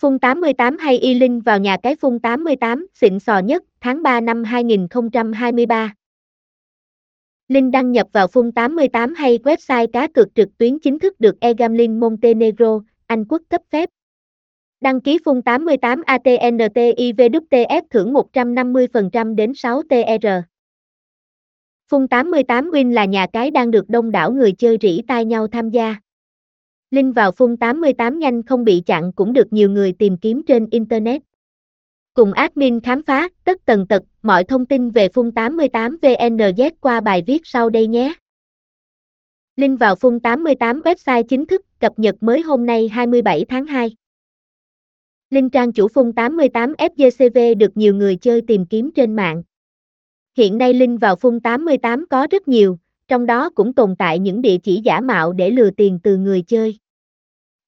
Phun 88 hay y linh vào nhà cái Phun 88, xịn sò nhất, tháng 3 năm 2023. Link đăng nhập vào Phun 88 hay website cá cược trực tuyến chính thức được eGambling Montenegro, Anh Quốc cấp phép. Đăng ký Phun 88 ATNTIVWTF thưởng 150% đến 6 TR. Phun 88 Win là nhà cái đang được đông đảo người chơi rỉ tai nhau tham gia. Link vào Phun 88 nhanh không bị chặn cũng được nhiều người tìm kiếm trên Internet. Cùng admin khám phá tất tần tật mọi thông tin về Phun 88 VNZ qua bài viết sau đây nhé. Link vào Phun 88 website chính thức cập nhật mới hôm nay 27 tháng 2. Link trang chủ Phun 88 FGCV được nhiều người chơi tìm kiếm trên mạng. Hiện nay link vào Phun 88 có rất nhiều, trong đó cũng tồn tại những địa chỉ giả mạo để lừa tiền từ người chơi.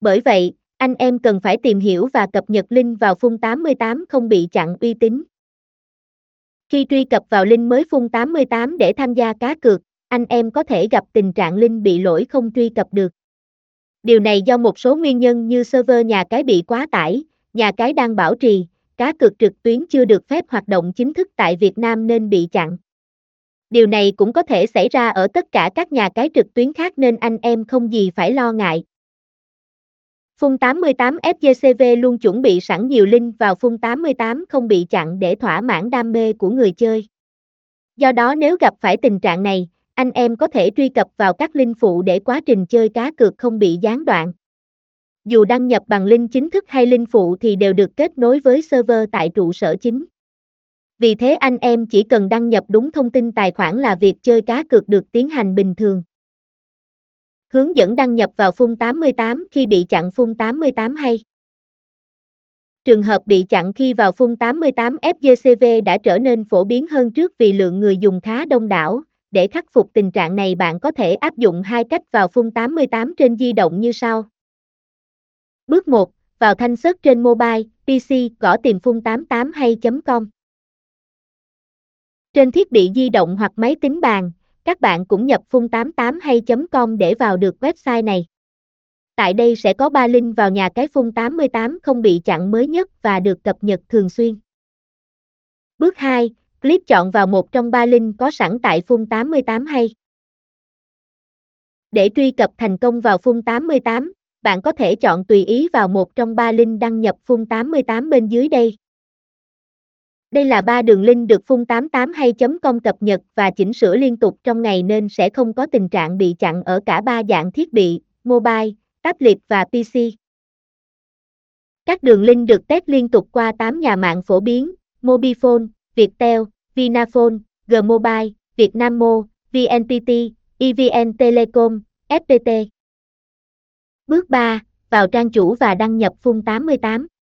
Bởi vậy, anh em cần phải tìm hiểu và cập nhật link vào Phun 88 không bị chặn uy tín. Khi truy cập vào link mới Phun 88 để tham gia cá cược, anh em có thể gặp tình trạng link bị lỗi không truy cập được. Điều này do một số nguyên nhân như server nhà cái bị quá tải, nhà cái đang bảo trì, cá cược trực tuyến chưa được phép hoạt động chính thức tại Việt Nam nên bị chặn. Điều này cũng có thể xảy ra ở tất cả các nhà cái trực tuyến khác nên anh em không gì phải lo ngại. Phun 88 FGCV luôn chuẩn bị sẵn nhiều link vào Phun 88 không bị chặn để thỏa mãn đam mê của người chơi. Do đó nếu gặp phải tình trạng này, anh em có thể truy cập vào các link phụ để quá trình chơi cá cược không bị gián đoạn. Dù đăng nhập bằng link chính thức hay link phụ thì đều được kết nối với server tại trụ sở chính. Vì thế anh em chỉ cần đăng nhập đúng thông tin tài khoản là việc chơi cá cược được tiến hành bình thường. Hướng dẫn đăng nhập vào Phun 88 khi bị chặn Phun 88 hay. Trường hợp bị chặn khi vào Phun 88 FGCV đã trở nên phổ biến hơn trước vì lượng người dùng khá đông đảo. Để khắc phục tình trạng này bạn có thể áp dụng hai cách vào Phun 88 trên di động như sau. Bước 1, vào thanh search trên mobile, PC, gõ tìm phun 88 hay.com. Trên thiết bị di động hoặc máy tính bàn, các bạn cũng nhập phun 88 hay.com để vào được website này. Tại đây sẽ có 3 link vào nhà cái phun 88 không bị chặn mới nhất và được cập nhật thường xuyên. Bước 2, click chọn vào một trong 3 link có sẵn tại phun 88 hay. Để truy cập thành công vào phun 88, bạn có thể chọn tùy ý vào một trong ba link đăng nhập phun 88 bên dưới đây. Đây là ba đường link được phun 88 hay.com cập nhật và chỉnh sửa liên tục trong ngày nên sẽ không có tình trạng bị chặn ở cả ba dạng thiết bị, mobile, tablet và PC. Các đường link được test liên tục qua 8 nhà mạng phổ biến, Mobifone, Viettel, Vinaphone, Gmobile, Vietnammo, VNPT, EVN Telecom, FPT. Bước 3, vào trang chủ và đăng nhập Phun 88.